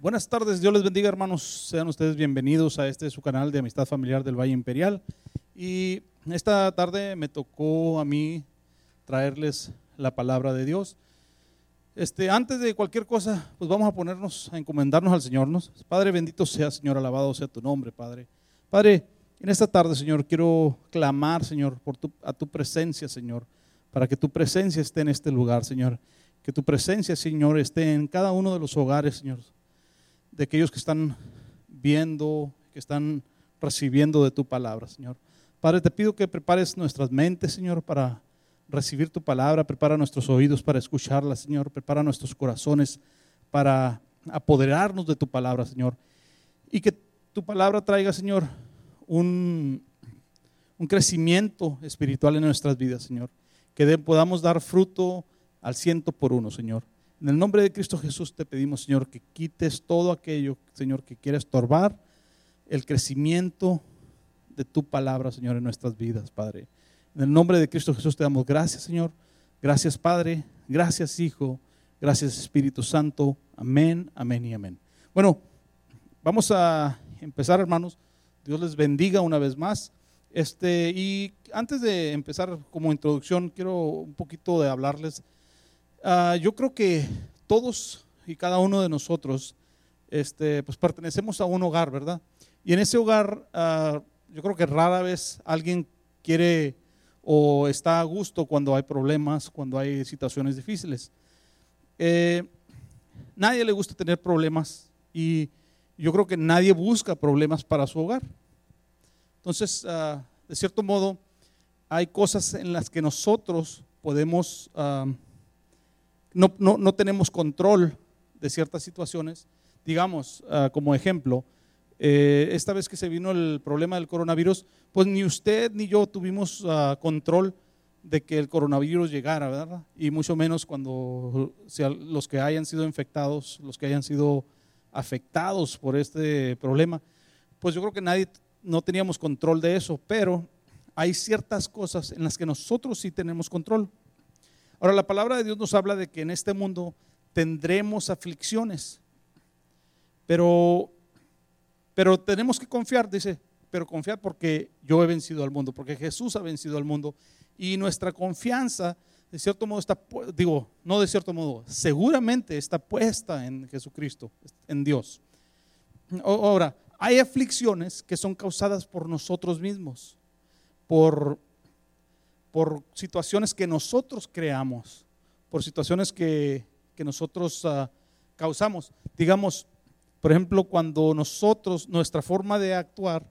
Buenas tardes, Dios les bendiga hermanos, sean ustedes bienvenidos a este su canal de Amistad Familiar del Valle Imperial. Y esta tarde me tocó a mí traerles la palabra de Dios. Este, antes de cualquier cosa, pues vamos a ponernos a encomendarnos al Señor. ¿no? Padre bendito sea, Señor, alabado sea tu nombre, Padre. Padre, en esta tarde, Señor, quiero clamar, Señor, por tu, a tu presencia, Señor, para que tu presencia esté en este lugar, Señor. Que tu presencia, Señor, esté en cada uno de los hogares, Señor de aquellos que están viendo, que están recibiendo de tu palabra, Señor. Padre, te pido que prepares nuestras mentes, Señor, para recibir tu palabra, prepara nuestros oídos para escucharla, Señor, prepara nuestros corazones para apoderarnos de tu palabra, Señor. Y que tu palabra traiga, Señor, un, un crecimiento espiritual en nuestras vidas, Señor. Que podamos dar fruto al ciento por uno, Señor. En el nombre de Cristo Jesús te pedimos, Señor, que quites todo aquello, Señor, que quiera estorbar el crecimiento de tu palabra, Señor, en nuestras vidas, Padre. En el nombre de Cristo Jesús te damos gracias, Señor. Gracias, Padre. Gracias, Hijo. Gracias, Espíritu Santo. Amén, amén y amén. Bueno, vamos a empezar, hermanos. Dios les bendiga una vez más. Este, y antes de empezar como introducción, quiero un poquito de hablarles Ah, yo creo que todos y cada uno de nosotros este, pues pertenecemos a un hogar, ¿verdad? Y en ese hogar ah, yo creo que rara vez alguien quiere o está a gusto cuando hay problemas, cuando hay situaciones difíciles. Eh, nadie le gusta tener problemas y yo creo que nadie busca problemas para su hogar. Entonces, ah, de cierto modo, hay cosas en las que nosotros podemos no, tenemos control de ciertas situaciones. Digamos, ah, como ejemplo, eh, esta vez que se vino el problema del coronavirus, pues ni usted ni yo tuvimos ah, control de que el coronavirus llegara, ¿verdad? Y mucho menos cuando los que hayan sido infectados, los que hayan sido afectados por este problema, pues yo creo que nadie, no teníamos control de eso, pero hay ciertas cosas en las que nosotros sí tenemos control. Ahora, la palabra de Dios nos habla de que en este mundo tendremos aflicciones, pero, pero tenemos que confiar, dice, pero confiar porque yo he vencido al mundo, porque Jesús ha vencido al mundo y nuestra confianza, de cierto modo, está, digo, no de cierto modo, seguramente está puesta en Jesucristo, en Dios. Ahora, hay aflicciones que son causadas por nosotros mismos, por por situaciones que nosotros creamos, por situaciones que, nosotros ah, causamos. Digamos, por ejemplo, cuando nosotros, nuestra forma de actuar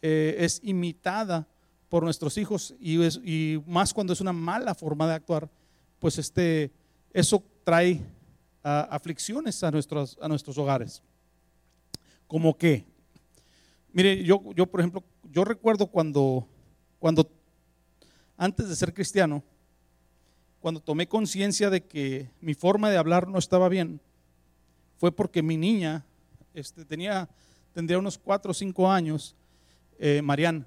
eh, es imitada por nuestros hijos y, más cuando es una mala forma de actuar, pues este, eso trae ah, aflicciones a nuestros, a nuestros hogares. ¿Como qué? Mire, yo, yo por ejemplo, yo recuerdo cuando, cuando antes de ser cristiano, cuando tomé conciencia de que mi forma de hablar no estaba bien, fue porque mi niña este, tenía, tendría unos 4 o 5 años, eh, Marian,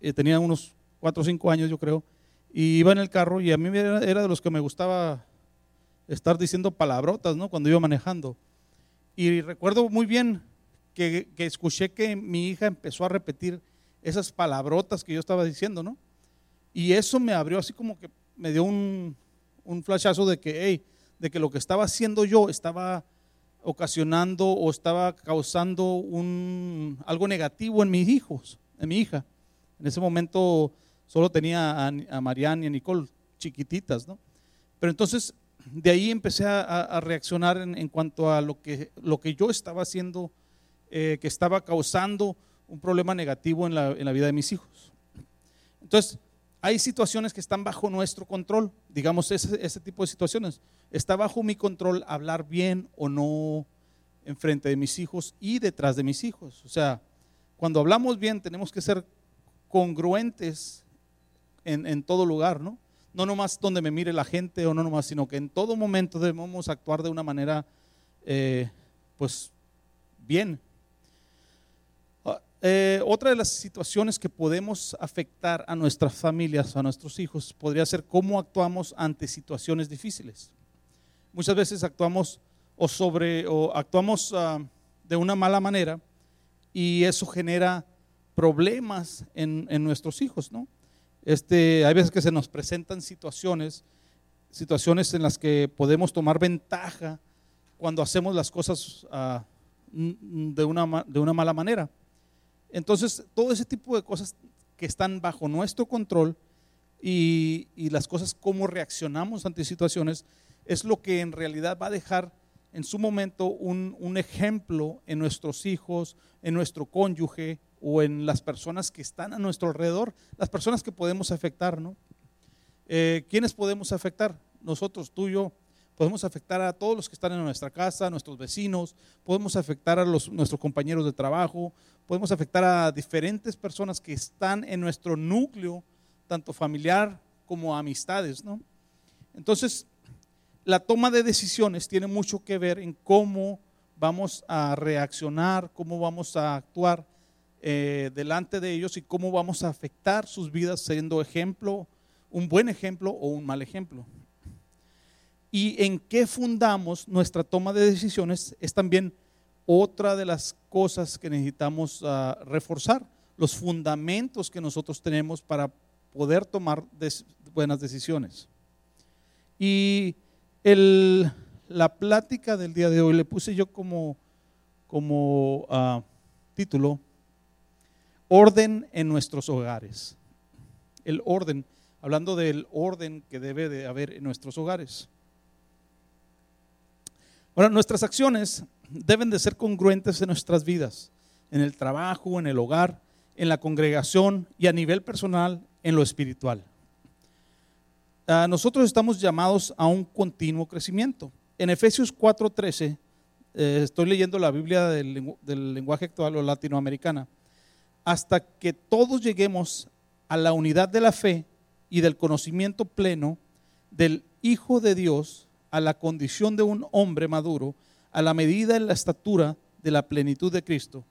eh, tenía unos 4 o 5 años yo creo, y iba en el carro y a mí era, de los que me gustaba estar diciendo palabrotas, ¿no? Cuando iba manejando. Y recuerdo muy bien que, que escuché que mi hija empezó a repetir esas palabrotas que yo estaba diciendo, ¿no? Y eso me abrió así como que me dio un, un flashazo de que, de que lo que estaba haciendo yo estaba ocasionando o estaba causando un, algo negativo en mis hijos, en mi hija. En ese momento solo tenía a, a Marianne y a Nicole chiquititas, ¿no? Pero entonces de ahí empecé a, reaccionar en, cuanto a lo que, lo que yo estaba haciendo, eh, que estaba causando un problema negativo en la, en la vida de mis hijos. Entonces, hay situaciones que están bajo nuestro control, digamos ese, tipo de situaciones. Está bajo mi control hablar bien o no en frente de mis hijos y detrás de mis hijos. O sea, cuando hablamos bien tenemos que ser congruentes en, todo lugar, ¿no? No nomás donde me mire la gente o no nomás, sino que en todo momento debemos actuar de una manera, eh, pues, bien, eh, otra de las situaciones que podemos afectar a nuestras familias, a nuestros hijos, podría ser cómo actuamos ante situaciones difíciles. Muchas veces actuamos o sobre o actuamos ah, de una mala manera y eso genera problemas en, en, nuestros hijos, ¿no? Este, hay veces que se nos presentan situaciones, situaciones en las que podemos tomar ventaja cuando hacemos las cosas uh, de, una, de una mala manera. Entonces, todo ese tipo de cosas que están bajo nuestro control y, las cosas, cómo reaccionamos ante situaciones, es lo que en realidad va a dejar en su momento un, un, ejemplo en nuestros hijos, en nuestro cónyuge o en las personas que están a nuestro alrededor, las personas que podemos afectar, ¿no? Eh, ¿Quiénes podemos afectar? Nosotros, tú y yo. Podemos afectar a todos los que están en nuestra casa, a nuestros vecinos, podemos afectar a nuestros compañeros de trabajo, podemos afectar a diferentes personas que están en nuestro núcleo, tanto familiar como amistades, ¿no? Entonces, la toma de decisiones tiene mucho que ver en cómo vamos a reaccionar, cómo vamos a actuar eh, delante de ellos y cómo vamos a afectar sus vidas siendo ejemplo, un buen ejemplo o un mal ejemplo. Y en qué fundamos nuestra toma de decisiones es también otra de las cosas que necesitamos uh, reforzar, los fundamentos que nosotros tenemos para poder tomar buenas decisiones. Y el, la plática del día de hoy le puse yo como, como uh, título, orden en nuestros hogares. El orden, hablando del orden que debe de haber en nuestros hogares. Ahora, nuestras acciones deben de ser congruentes en nuestras vidas, en el trabajo, en el hogar, en la congregación y a nivel personal, en lo espiritual. Ah, nosotros estamos llamados a un continuo crecimiento. En Efesios 4:13, eh, estoy leyendo la Biblia del, del lenguaje actual o latinoamericana, hasta que todos lleguemos a la unidad de la fe y del conocimiento pleno del Hijo de Dios, a la condición de un hombre maduro, a la medida en la estatura de la plenitud de Cristo.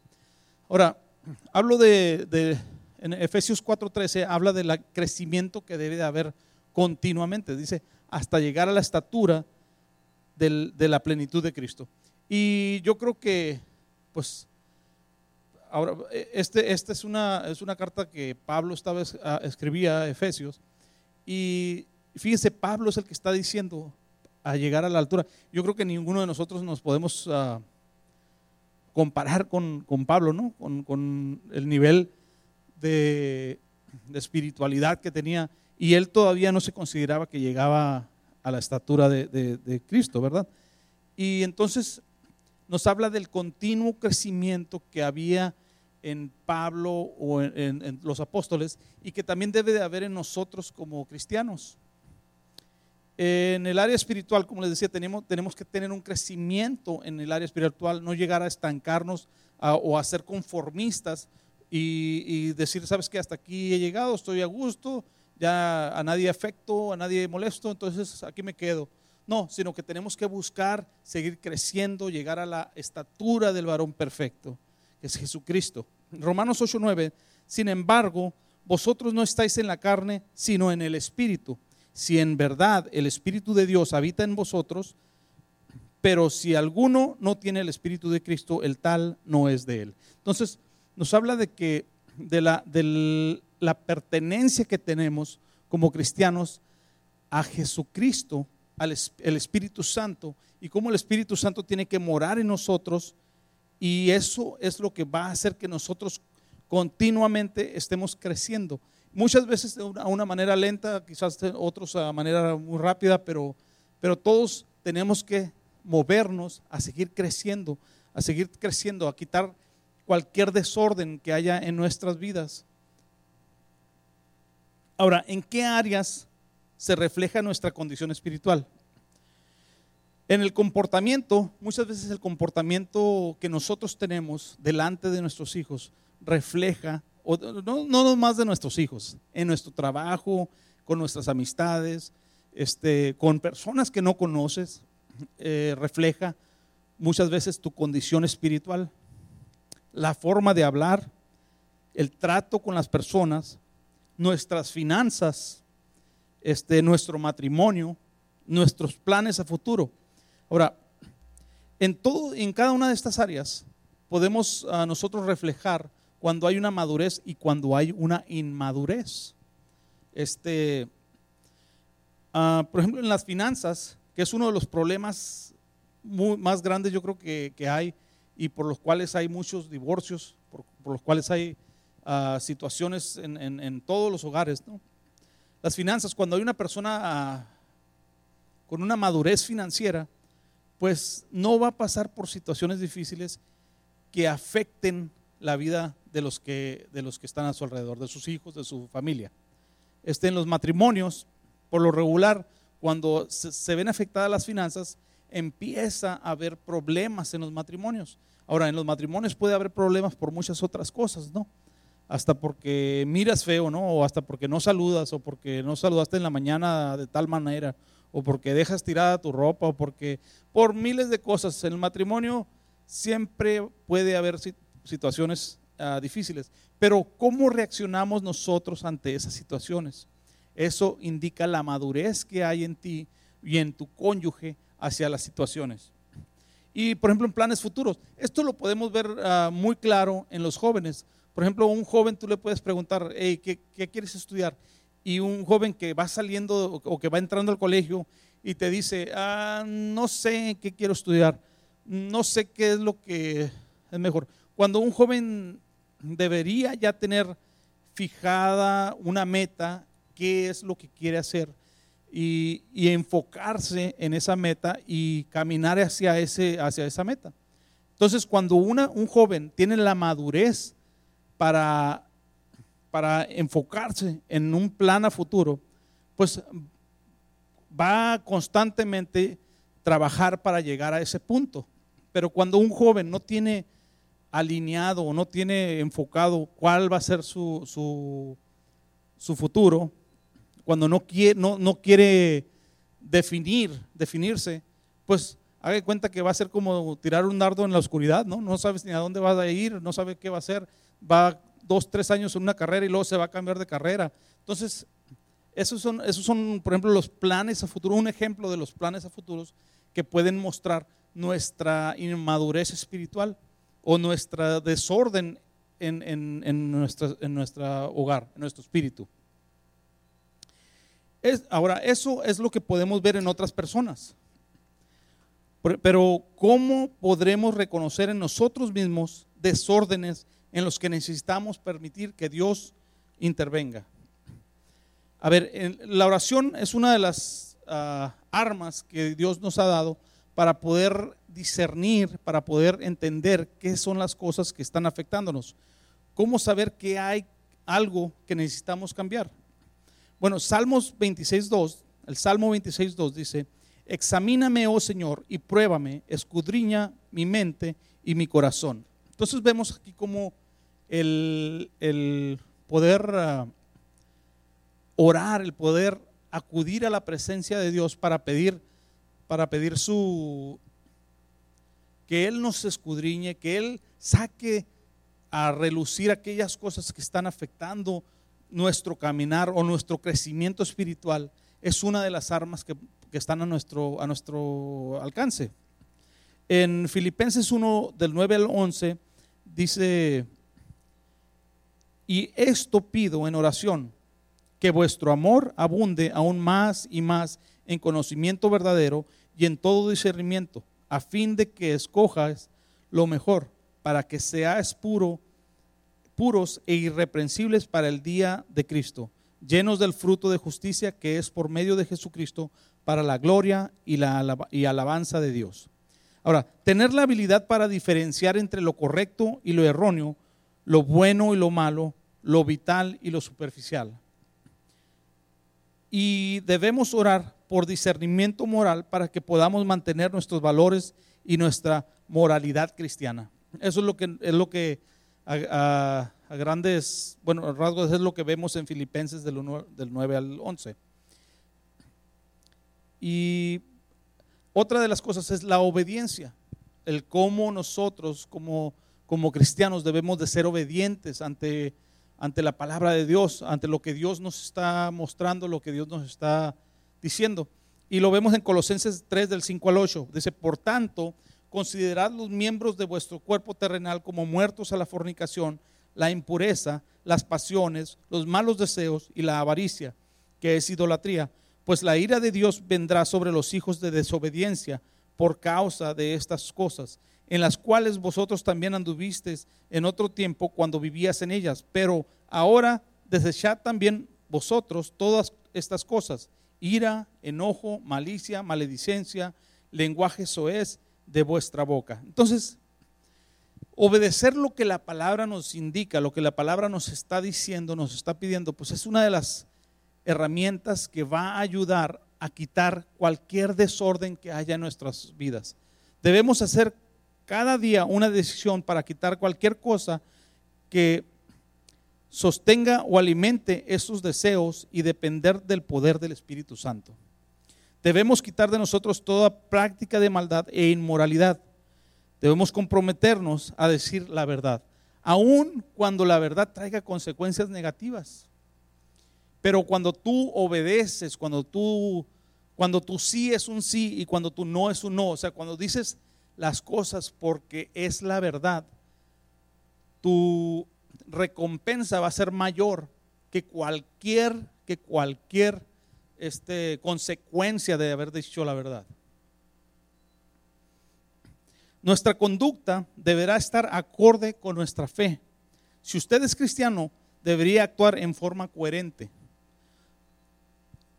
Ahora, hablo de, en Efesios 4:13, habla del crecimiento que debe de haber continuamente, dice, hasta llegar a la estatura de la plenitud de Cristo. Y yo creo que, pues, ahora, este, esta es, una, es una carta que Pablo estaba, escribía a Efesios, y fíjense, Pablo es el que está diciendo a llegar a la altura. Yo creo que ninguno de nosotros nos podemos uh, comparar con, con, Pablo, ¿no? Con, con el nivel de, de espiritualidad que tenía y él todavía no se consideraba que llegaba a la estatura de, Cristo, ¿verdad? Y entonces nos habla del continuo crecimiento que había en Pablo o en, los apóstoles y que también debe de haber en nosotros como cristianos. En el área espiritual, como les decía, tenemos, que tener un crecimiento en el área espiritual, no llegar a estancarnos o a ser conformistas y, y decir, sabes que hasta aquí he llegado, estoy a gusto, ya a nadie afecto, a nadie molesto, entonces aquí me quedo. No, sino que tenemos que buscar seguir creciendo, llegar a la estatura del varón perfecto, que es Jesucristo. Romanos 8:9, sin embargo, vosotros no estáis en la carne, sino en el Espíritu. Si en verdad el Espíritu de Dios habita en vosotros, pero si alguno no tiene el Espíritu de Cristo, el tal no es de él. Entonces, nos habla de que de la, del la pertenencia que tenemos como cristianos a Jesucristo, al el Espíritu Santo, y cómo el Espíritu Santo tiene que morar en nosotros, y eso es lo que va a hacer que nosotros continuamente estemos creciendo. Muchas veces de una, una manera lenta, quizás otros a manera muy rápida, pero, pero todos tenemos que movernos a seguir creciendo, a seguir creciendo, a quitar cualquier desorden que haya en nuestras vidas. Ahora, ¿en qué áreas se refleja nuestra condición espiritual? En el comportamiento, muchas veces el comportamiento que nosotros tenemos delante de nuestros hijos refleja, no, no más de nuestros hijos, en nuestro trabajo, con nuestras amistades, este, con personas que no conoces, eh, refleja muchas veces tu condición espiritual, la forma de hablar, el trato con las personas, nuestras finanzas, este, nuestro matrimonio, nuestros planes a futuro. Ahora, En, todo, en cada una de estas áreas podemos a nosotros reflejar cuando hay una madurez y cuando hay una inmadurez. Este, ah, por ejemplo, en las finanzas, que es uno de los problemas más grandes yo creo que, hay y por los cuales hay muchos divorcios, por, los cuales hay ah, situaciones en, todos los hogares. Las finanzas, cuando hay una persona ah, con una madurez financiera, pues no va a pasar por situaciones difíciles que afecten la vida de los que, de los que están a su alrededor, de sus hijos, de su familia. Este, en los matrimonios, por lo regular, cuando se, ven afectadas las finanzas, empieza a haber problemas en los matrimonios. Ahora, en los matrimonios puede haber problemas por muchas otras cosas, ¿no? Hasta porque miras feo, ¿no? O hasta porque no saludas, o porque no saludaste en la mañana de tal manera, o porque dejas tirada tu ropa, o porque por miles de cosas. En el matrimonio siempre puede haber situaciones ah, difíciles, pero ¿cómo reaccionamos nosotros ante esas situaciones? Eso indica la madurez que hay en ti y en tu cónyuge hacia las situaciones. Y por ejemplo en planes futuros, esto lo podemos ver ah, muy claro en los jóvenes. Por ejemplo, a un joven tú le puedes preguntar, ¿qué, ¿qué, quieres estudiar? Y un joven que va saliendo o que va entrando al colegio y te dice, ah, no sé qué quiero estudiar no sé qué es lo que es mejor. Cuando un joven debería ya tener fijada una meta, qué es lo que quiere hacer y, enfocarse en esa meta y caminar hacia, ese, hacia esa meta. Entonces, cuando una, un joven tiene la madurez para, para enfocarse en un plan a futuro, pues va constantemente trabajar para llegar a ese punto. Pero cuando un joven no tiene alineado o no tiene enfocado cuál va a ser su, su, futuro, cuando no quiere, no, no quiere definir, definirse, pues haga cuenta que va a ser como tirar un dardo en la oscuridad, ¿no? No sabes ni a dónde va a ir, no sabe qué va a hacer, va dos, tres años en una carrera y luego se va a cambiar de carrera. Entonces, esos son, esos son, por ejemplo, los planes a futuro, un ejemplo de los planes a futuros que pueden mostrar nuestra inmadurez espiritual o nuestra desorden en, en, en, nuestra, en nuestro hogar, en nuestro espíritu. Es, ahora, eso es lo que podemos ver en otras personas. Pero ¿cómo podremos reconocer en nosotros mismos desórdenes en los que necesitamos permitir que Dios intervenga? A ver, la oración es una de las ah, armas que Dios nos ha dado para poder discernir, para poder entender qué son las cosas que están afectándonos. ¿Cómo saber que hay algo que necesitamos cambiar? Bueno, Salmos 26.2, el Salmo 26.2 dice, examíname, oh Señor, y pruébame, escudriña mi mente y mi corazón. Entonces vemos aquí como el, poder ah, orar, el poder acudir a la presencia de Dios para pedir para pedir su, que Él nos escudriñe, que Él saque a relucir aquellas cosas que están afectando nuestro caminar o nuestro crecimiento espiritual, es una de las armas que, están a nuestro, a nuestro alcance. En Filipenses 1 del 9 al 11 dice, y esto pido en oración, que vuestro amor abunde aún más y más en conocimiento verdadero y en todo discernimiento, a fin de que escojas lo mejor, para que seas puro, puros e irreprensibles para el día de Cristo, llenos del fruto de justicia que es por medio de Jesucristo para la gloria y la y alabanza de Dios. Ahora, tener la habilidad para diferenciar entre lo correcto y lo erróneo, lo bueno y lo malo, lo vital y lo superficial. Y debemos orar por discernimiento moral para que podamos mantener nuestros valores y nuestra moralidad cristiana. Eso es lo que, es lo que a, grandes bueno, rasgos es lo que vemos en Filipenses del, del 9 al 11. Y otra de las cosas es la obediencia, el cómo nosotros como, como cristianos debemos de ser obedientes ante, ante la palabra de Dios, ante lo que Dios nos está mostrando, lo que Dios nos está diciendo. Y lo vemos en Colosenses 3 del 5 al 8. Dice, por tanto, considerad los miembros de vuestro cuerpo terrenal como muertos a la fornicación, la impureza, las pasiones, los malos deseos y la avaricia, que es idolatría, pues la ira de Dios vendrá sobre los hijos de desobediencia por causa de estas cosas, en las cuales vosotros también anduvisteis en otro tiempo cuando vivías en ellas, pero ahora desechad también vosotros todas estas cosas, ira, enojo, malicia, maledicencia, lenguaje soez de vuestra boca. Entonces, obedecer lo que la palabra nos indica, lo que la palabra nos está diciendo, nos está pidiendo, pues es una de las herramientas que va a ayudar a quitar cualquier desorden que haya en nuestras vidas. Debemos hacer cada día una decisión para quitar cualquier cosa que sostenga o alimente esos deseos y depender del poder del Espíritu Santo. Debemos quitar de nosotros toda práctica de maldad e inmoralidad. Debemos comprometernos a decir la verdad, aun cuando la verdad traiga consecuencias negativas. Pero cuando tú obedeces, cuando tú cuando tu sí es un sí y cuando tu no es un no, o sea, cuando dices las cosas porque es la verdad, tu recompensa va a ser mayor que cualquier que cualquier este, consecuencia de haber dicho la verdad. Nuestra conducta deberá estar acorde con nuestra fe. Si usted es cristiano, debería actuar en forma coherente.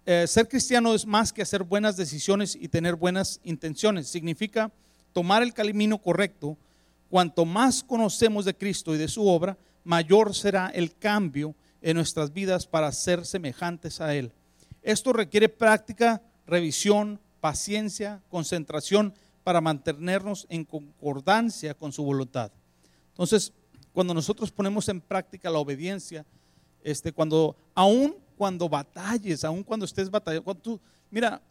Eh, ser cristiano es más que hacer buenas decisiones y tener buenas intenciones. Significa tomar el camino correcto. Cuanto más conocemos de Cristo y de su obra, mayor será el cambio en nuestras vidas para ser semejantes a Él. Esto requiere práctica, revisión, paciencia, concentración para mantenernos en concordancia con su voluntad. Entonces, cuando nosotros ponemos en práctica la obediencia, este, cuando aún cuando batalles, aún cuando estés batallando, tú, mira,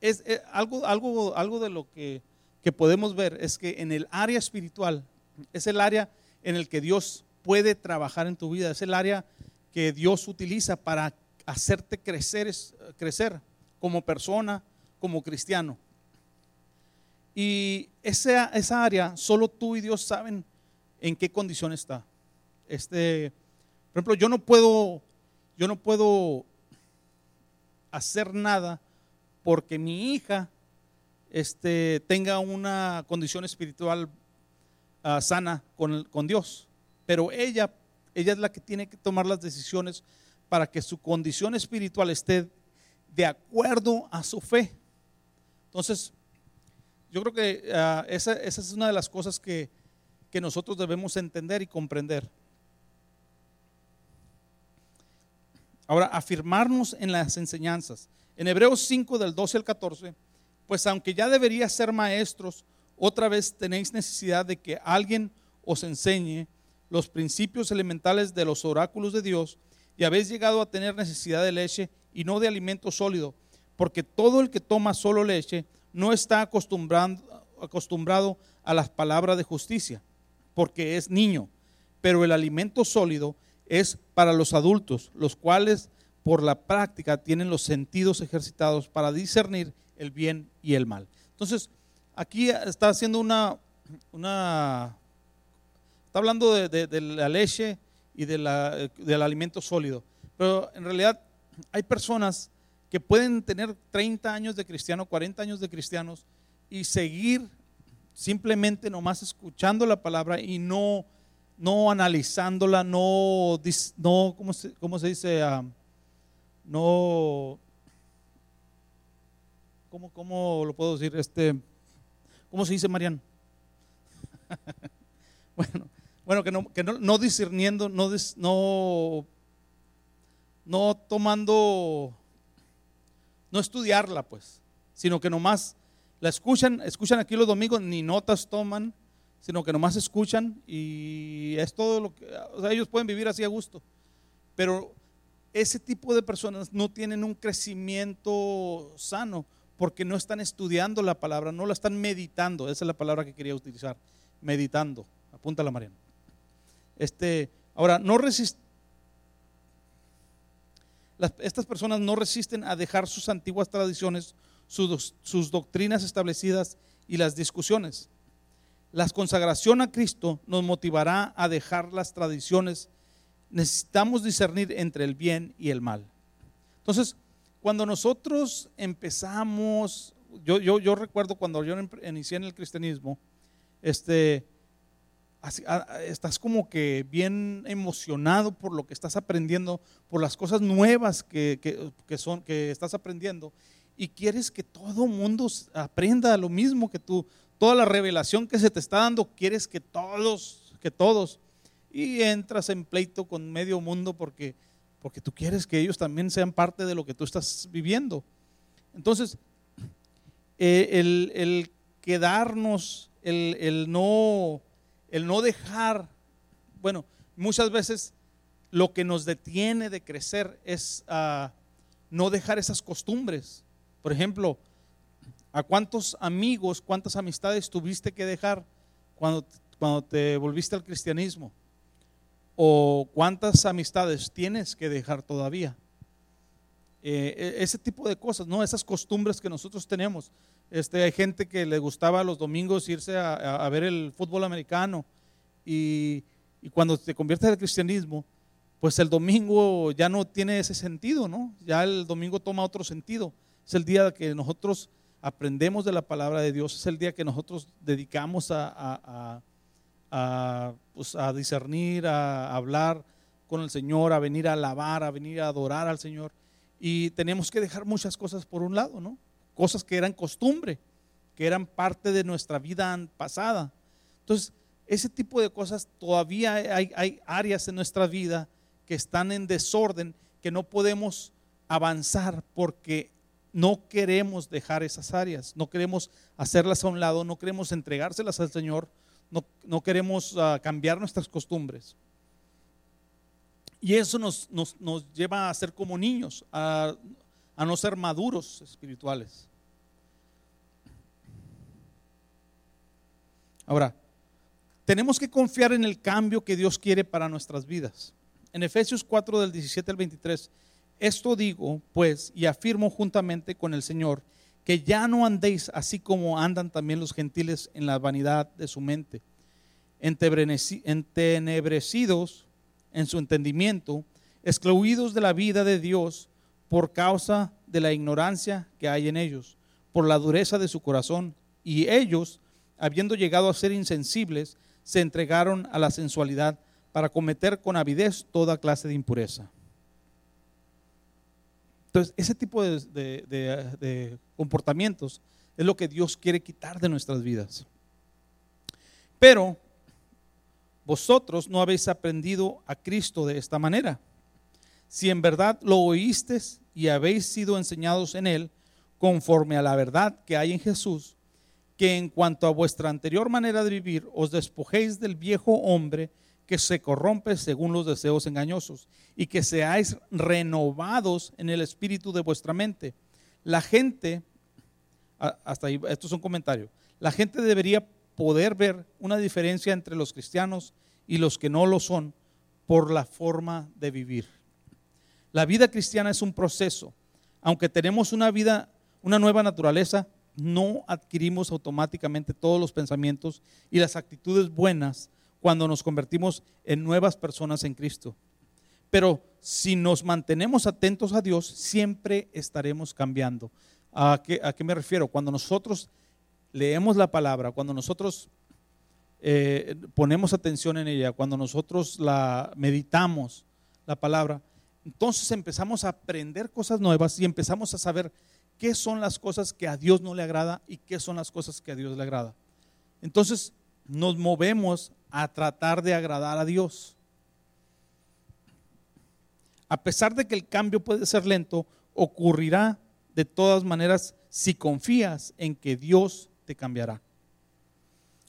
es, eh, algo, algo, algo de lo que, que podemos ver es que en el área espiritual es el área en el que Dios puede trabajar en tu vida, es el área que Dios utiliza para hacerte crecer, crecer como persona, como cristiano. Y esa, esa área, solo tú y Dios saben en qué condición está. Este, por ejemplo, yo no puedo, yo no puedo hacer nada porque mi hija este, tenga una condición espiritual ah, sana con, con Dios. Pero ella, ella es la que tiene que tomar las decisiones para que su condición espiritual esté de acuerdo a su fe. Entonces, yo creo que ah, esa, es una de las cosas que, que nosotros debemos entender y comprender. Ahora, afirmarnos en las enseñanzas. En Hebreos 5 del 12 al 14, pues aunque ya debería ser maestros, otra vez tenéis necesidad de que alguien os enseñe los principios elementales de los oráculos de Dios y habéis llegado a tener necesidad de leche y no de alimento sólido, porque todo el que toma solo leche no está acostumbrado a las palabras de justicia, porque es niño, pero el alimento sólido es para los adultos, los cuales por la práctica tienen los sentidos ejercitados para discernir el bien y el mal. Entonces, aquí está haciendo una, una está hablando de la leche y del alimento sólido. Pero en realidad hay personas que pueden tener 30 años de cristiano, 40 años de cristianos y seguir simplemente nomás escuchando la palabra y no, no analizándola, no, no ¿cómo se, cómo se dice? Ah, no, ¿cómo, ¿cómo lo puedo decir? Este, ¿Cómo se dice, Marian? bueno, bueno, que no, que no, discerniendo, no, no, no tomando, no estudiarla, pues, sino que nomás la escuchan, escuchan aquí los domingos, ni notas toman, sino que nomás escuchan y es todo lo que, o sea, ellos pueden vivir así a gusto. Pero ese tipo de personas no tienen un crecimiento sano porque no están estudiando la palabra, no la están meditando. Esa es la palabra que quería utilizar, meditando. Apúntala, Mariana. Este, ahora, no estas personas no resisten a dejar sus antiguas tradiciones, sus, doctrinas establecidas y las discusiones. la consagración a Cristo nos motivará a dejar las tradiciones. Necesitamos discernir entre el bien y el mal. Entonces, cuando nosotros empezamos, yo, yo, yo recuerdo cuando yo inicié en el cristianismo, este, estás como que bien emocionado por lo que estás aprendiendo, por las cosas nuevas que, que, son, que estás aprendiendo, y quieres que todo mundo aprenda lo mismo que tú, toda la revelación que se te está dando, quieres que todos, que todos, y entras en pleito con medio mundo porque, porque tú quieres que ellos también sean parte de lo que tú estás viviendo. Entonces, eh, el, el, quedarnos, el, el no el no dejar, bueno, muchas veces lo que nos detiene de crecer es ah, no dejar esas costumbres. Por ejemplo, ¿a cuántos amigos, cuántas amistades tuviste que dejar cuando, cuando te volviste al cristianismo? ¿O cuántas amistades tienes que dejar todavía? Eh, e, ese tipo de cosas, ¿no? Esas costumbres que nosotros tenemos. Este, hay gente que le gustaba los domingos irse a, ver el fútbol americano y, cuando te conviertes al cristianismo, pues el domingo ya no tiene ese sentido, ¿no? Ya el domingo toma otro sentido. Es el día que nosotros aprendemos de la palabra de Dios, es el día que nosotros dedicamos a, a, pues a discernir, a hablar con el Señor, a venir a alabar, a venir a adorar al Señor. Y tenemos que dejar muchas cosas por un lado, ¿no? Cosas que eran costumbre, que eran parte de nuestra vida pasada. Entonces, ese tipo de cosas todavía hay, áreas en nuestra vida que están en desorden, que no podemos avanzar porque no queremos dejar esas áreas, no queremos hacerlas a un lado, no queremos entregárselas al Señor, no, no queremos uh, cambiar nuestras costumbres. Y eso nos, lleva a ser como niños, a, no ser maduros espirituales. Ahora, tenemos que confiar en el cambio que Dios quiere para nuestras vidas. En Efesios 4 del 17 al 23, esto digo, pues, y afirmo juntamente con el Señor, que ya no andéis así como andan también los gentiles en la vanidad de su mente, entenebrecidos en su entendimiento, excluidos de la vida de Dios por causa de la ignorancia que hay en ellos, por la dureza de su corazón. Y ellos, habiendo llegado a ser insensibles, se entregaron a la sensualidad para cometer con avidez toda clase de impureza. Entonces, ese tipo de, de comportamientos es lo que Dios quiere quitar de nuestras vidas. Pero vosotros no habéis aprendido a Cristo de esta manera. Si en verdad lo oísteis y habéis sido enseñados en él, conforme a la verdad que hay en Jesús, que en cuanto a vuestra anterior manera de vivir, os despojéis del viejo hombre que se corrompe según los deseos engañosos, y que seáis renovados en el espíritu de vuestra mente. La gente, hasta ahí, esto es un comentario, la gente debería poder ver una diferencia entre los cristianos y los que no lo son por la forma de vivir. La vida cristiana es un proceso. Aunque tenemos una vida, una nueva naturaleza, no adquirimos automáticamente todos los pensamientos y las actitudes buenas cuando nos convertimos en nuevas personas en Cristo. Pero si nos mantenemos atentos a Dios, siempre estaremos cambiando. ¿A qué, me refiero? Cuando nosotros leemos la palabra, cuando nosotros eh, ponemos atención en ella, cuando nosotros la meditamos, la palabra, entonces empezamos a aprender cosas nuevas y empezamos a saber qué son las cosas que a Dios no le agrada y qué son las cosas que a Dios le agrada. Entonces nos movemos a tratar de agradar a Dios. A pesar de que el cambio puede ser lento, ocurrirá de todas maneras si confías en que Dios te cambiará.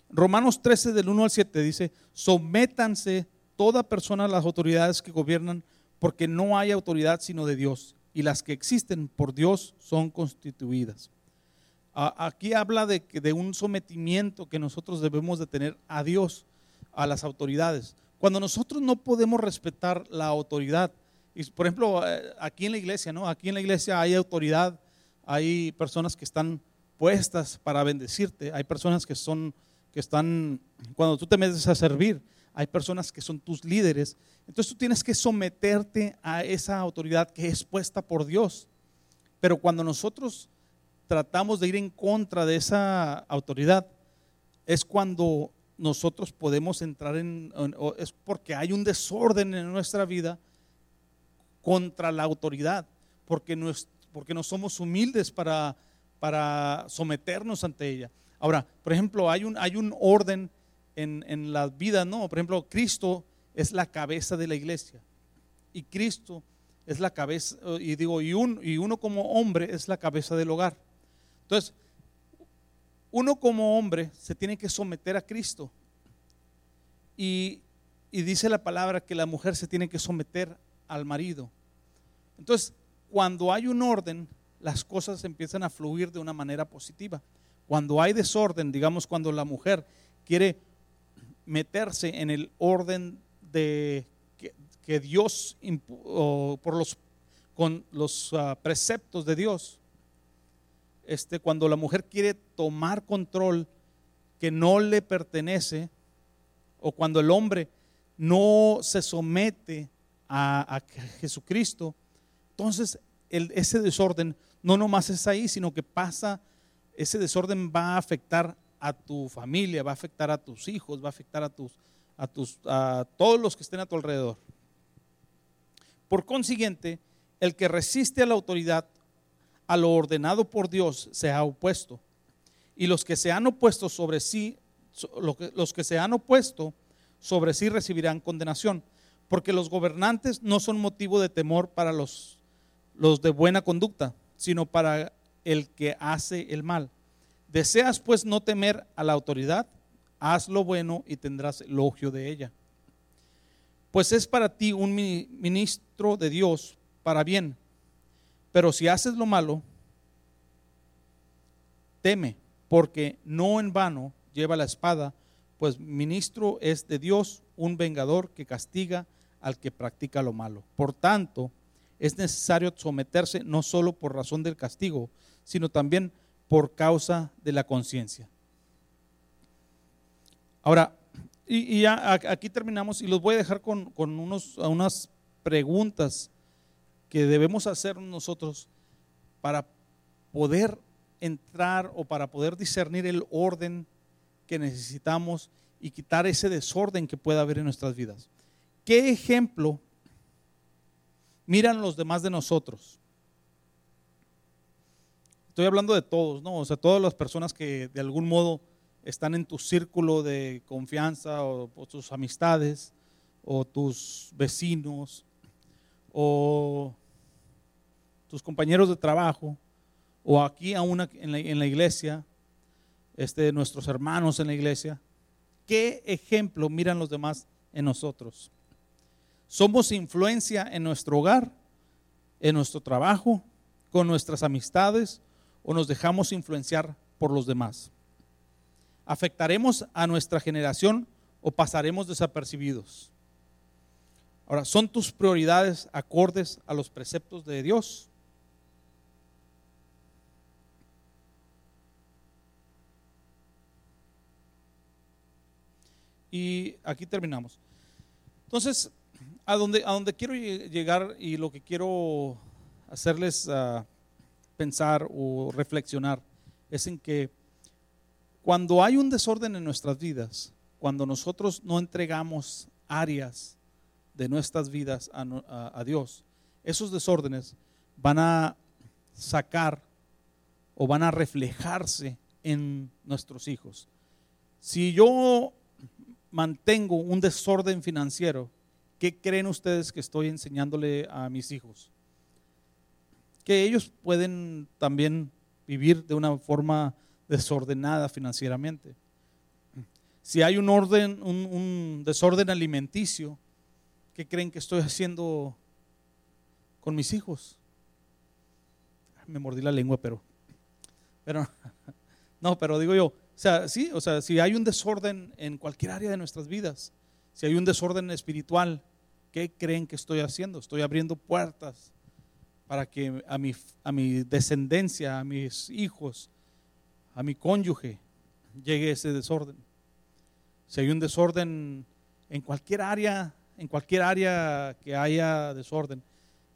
Romanos 13 del 1 al 7 dice, sométanse toda persona a las autoridades que gobiernan, porque no hay autoridad sino de Dios, y las que existen por Dios son constituidas. Aquí habla de, de un sometimiento que nosotros debemos de tener a Dios, a las autoridades. Cuando nosotros no podemos respetar la autoridad, y por ejemplo, eh, aquí en la iglesia, ¿no? Aquí en la iglesia hay autoridad, hay personas que están puestas para bendecirte, hay personas que son que están, cuando tú te metes a servir, hay personas que son tus líderes. Entonces tú tienes que someterte a esa autoridad que es puesta por Dios. Pero cuando nosotros tratamos de ir en contra de esa autoridad, es cuando nosotros podemos entrar en, es porque hay un desorden en nuestra vida contra la autoridad, porque no, porque no somos humildes para, para someternos ante ella. Ahora, por ejemplo, hay un, hay un orden en, en la vida, ¿no? Por ejemplo, Cristo es la cabeza de la iglesia y Cristo es la cabeza, y digo, y, un, y uno como hombre es la cabeza del hogar. Entonces, uno como hombre se tiene que someter a Cristo. Y, dice la palabra que la mujer se tiene que someter al marido. Entonces, cuando hay un orden, las cosas empiezan a fluir de una manera positiva. Cuando hay desorden, digamos, cuando la mujer quiere meterse en el orden de que, Dios, por los, con los ah, preceptos de Dios, este, cuando la mujer quiere tomar control que no le pertenece, o cuando el hombre no se somete a, Jesucristo, entonces ese desorden no nomás es ahí, sino que pasa, ese desorden va a afectar a tu familia, va a afectar a tus hijos, va a afectar a tus, a tus, a todos los que estén a tu alrededor. Por consiguiente, el que resiste a la autoridad a lo ordenado por Dios se ha opuesto. Y los que se han opuesto sobre sí, los que se han opuesto sobre sí recibirán condenación, porque los gobernantes no son motivo de temor para los, los de buena conducta, sino para el que hace el mal. Deseas pues no temer a la autoridad, haz lo bueno y tendrás elogio de ella. Pues es para ti un ministro de Dios para bien pero si haces lo malo, teme, porque no en vano lleva la espada, pues ministro es de Dios, un vengador que castiga al que practica lo malo. Por tanto, es necesario someterse no solo por razón del castigo, sino también por causa de la conciencia. Ahora, y, ya aquí terminamos y los voy a dejar con, con unos, unas preguntas que debemos hacer nosotros para poder entrar o para poder discernir el orden que necesitamos y quitar ese desorden que pueda haber en nuestras vidas. ¿Qué ejemplo miran los demás de nosotros? Estoy hablando de todos, ¿no? O sea, todas las personas que de algún modo están en tu círculo de confianza o, tus amistades o tus vecinos o tus compañeros de trabajo, o aquí aún en la, en la iglesia, este, nuestros hermanos en la iglesia, ¿qué ejemplo miran los demás en nosotros? ¿Somos influencia en nuestro hogar, en nuestro trabajo, con nuestras amistades o nos dejamos influenciar por los demás? ¿Afectaremos a nuestra generación o pasaremos desapercibidos? Ahora, ¿son tus prioridades acordes a los preceptos de Dios? Y aquí terminamos. Entonces, a donde, a quiero llegar y lo que quiero hacerles ah, pensar o reflexionar es en que cuando hay un desorden en nuestras vidas, cuando nosotros no entregamos áreas de nuestras vidas a, a Dios, esos desórdenes van a sacar o van a reflejarse en nuestros hijos. Si yo mantengo un desorden financiero, ¿qué creen ustedes que estoy enseñándole a mis hijos? Que ellos pueden también vivir de una forma desordenada financieramente. Si hay un orden, un, desorden alimenticio, ¿qué creen que estoy haciendo con mis hijos? Me mordí la lengua, pero, pero no, pero digo yo, o sea, sí, o sea, si hay un desorden en cualquier área de nuestras vidas, si hay un desorden espiritual, ¿qué creen que estoy haciendo? Estoy abriendo puertas para que a mi, a mi descendencia, a mis hijos, a mi cónyuge, llegue ese desorden. Si hay un desorden en cualquier área, en cualquier área que haya desorden,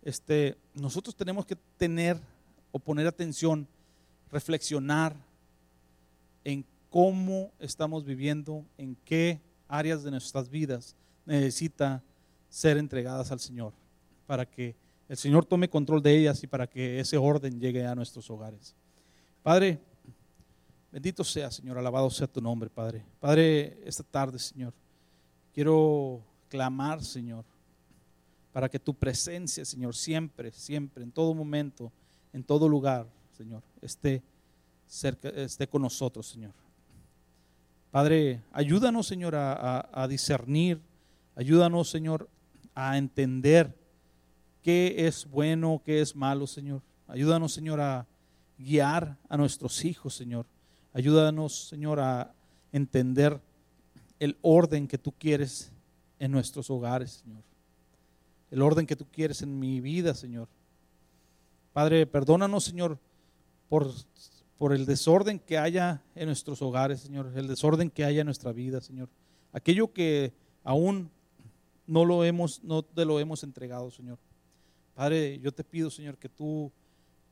este, nosotros tenemos que tener o poner atención, reflexionar en cómo estamos viviendo, en qué áreas de nuestras vidas necesita ser entregadas al Señor, para que el Señor tome control de ellas y para que ese orden llegue a nuestros hogares. Padre, bendito sea, Señor, alabado sea tu nombre, Padre. Padre, esta tarde, Señor, quiero clamar, Señor, para que tu presencia, Señor, siempre, siempre, en todo momento, en todo lugar, Señor, esté cerca, esté con nosotros, Señor. Padre, ayúdanos, Señor, a, discernir, ayúdanos, Señor, a entender qué es bueno, qué es malo, Señor. Ayúdanos, Señor, a guiar a nuestros hijos, Señor. Ayúdanos, Señor, a entender el orden que tú quieres en nuestros hogares, Señor. El orden que tú quieres en mi vida, Señor. Padre, perdónanos, Señor, por por el desorden que haya en nuestros hogares, Señor, el desorden que haya en nuestra vida, Señor. Aquello que aún no lo hemos, no te lo hemos entregado, Señor. Padre, yo te pido, Señor, que tú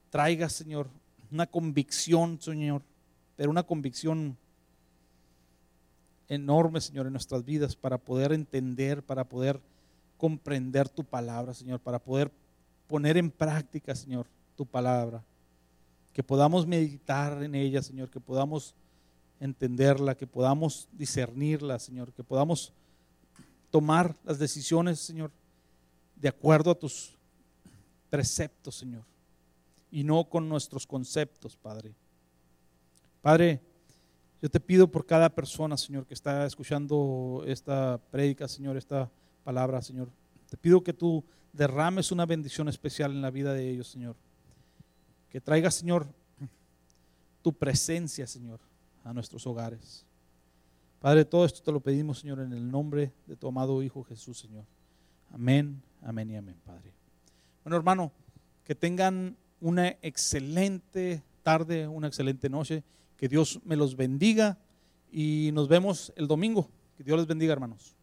traigas, Señor, una convicción, Señor, pero una convicción enorme, Señor, en nuestras vidas para poder entender, para poder comprender tu palabra, Señor, para poder poner en práctica, Señor, tu palabra. Que podamos meditar en ella, Señor, que podamos entenderla, que podamos discernirla, Señor, que podamos tomar las decisiones, Señor, de acuerdo a tus preceptos, Señor, y no con nuestros conceptos, Padre. Padre, yo te pido por cada persona, Señor, que está escuchando esta prédica, Señor, esta palabra, Señor. Te pido que tú derrames una bendición especial en la vida de ellos, Señor que traiga, Señor, tu presencia, Señor, a nuestros hogares. Padre, todo esto te lo pedimos, Señor, en el nombre de tu amado Hijo Jesús, Señor. Amén, amén y amén, Padre. Bueno, hermano, que tengan una excelente tarde, una excelente noche. Que Dios me los bendiga y nos vemos el domingo. Que Dios les bendiga, hermanos.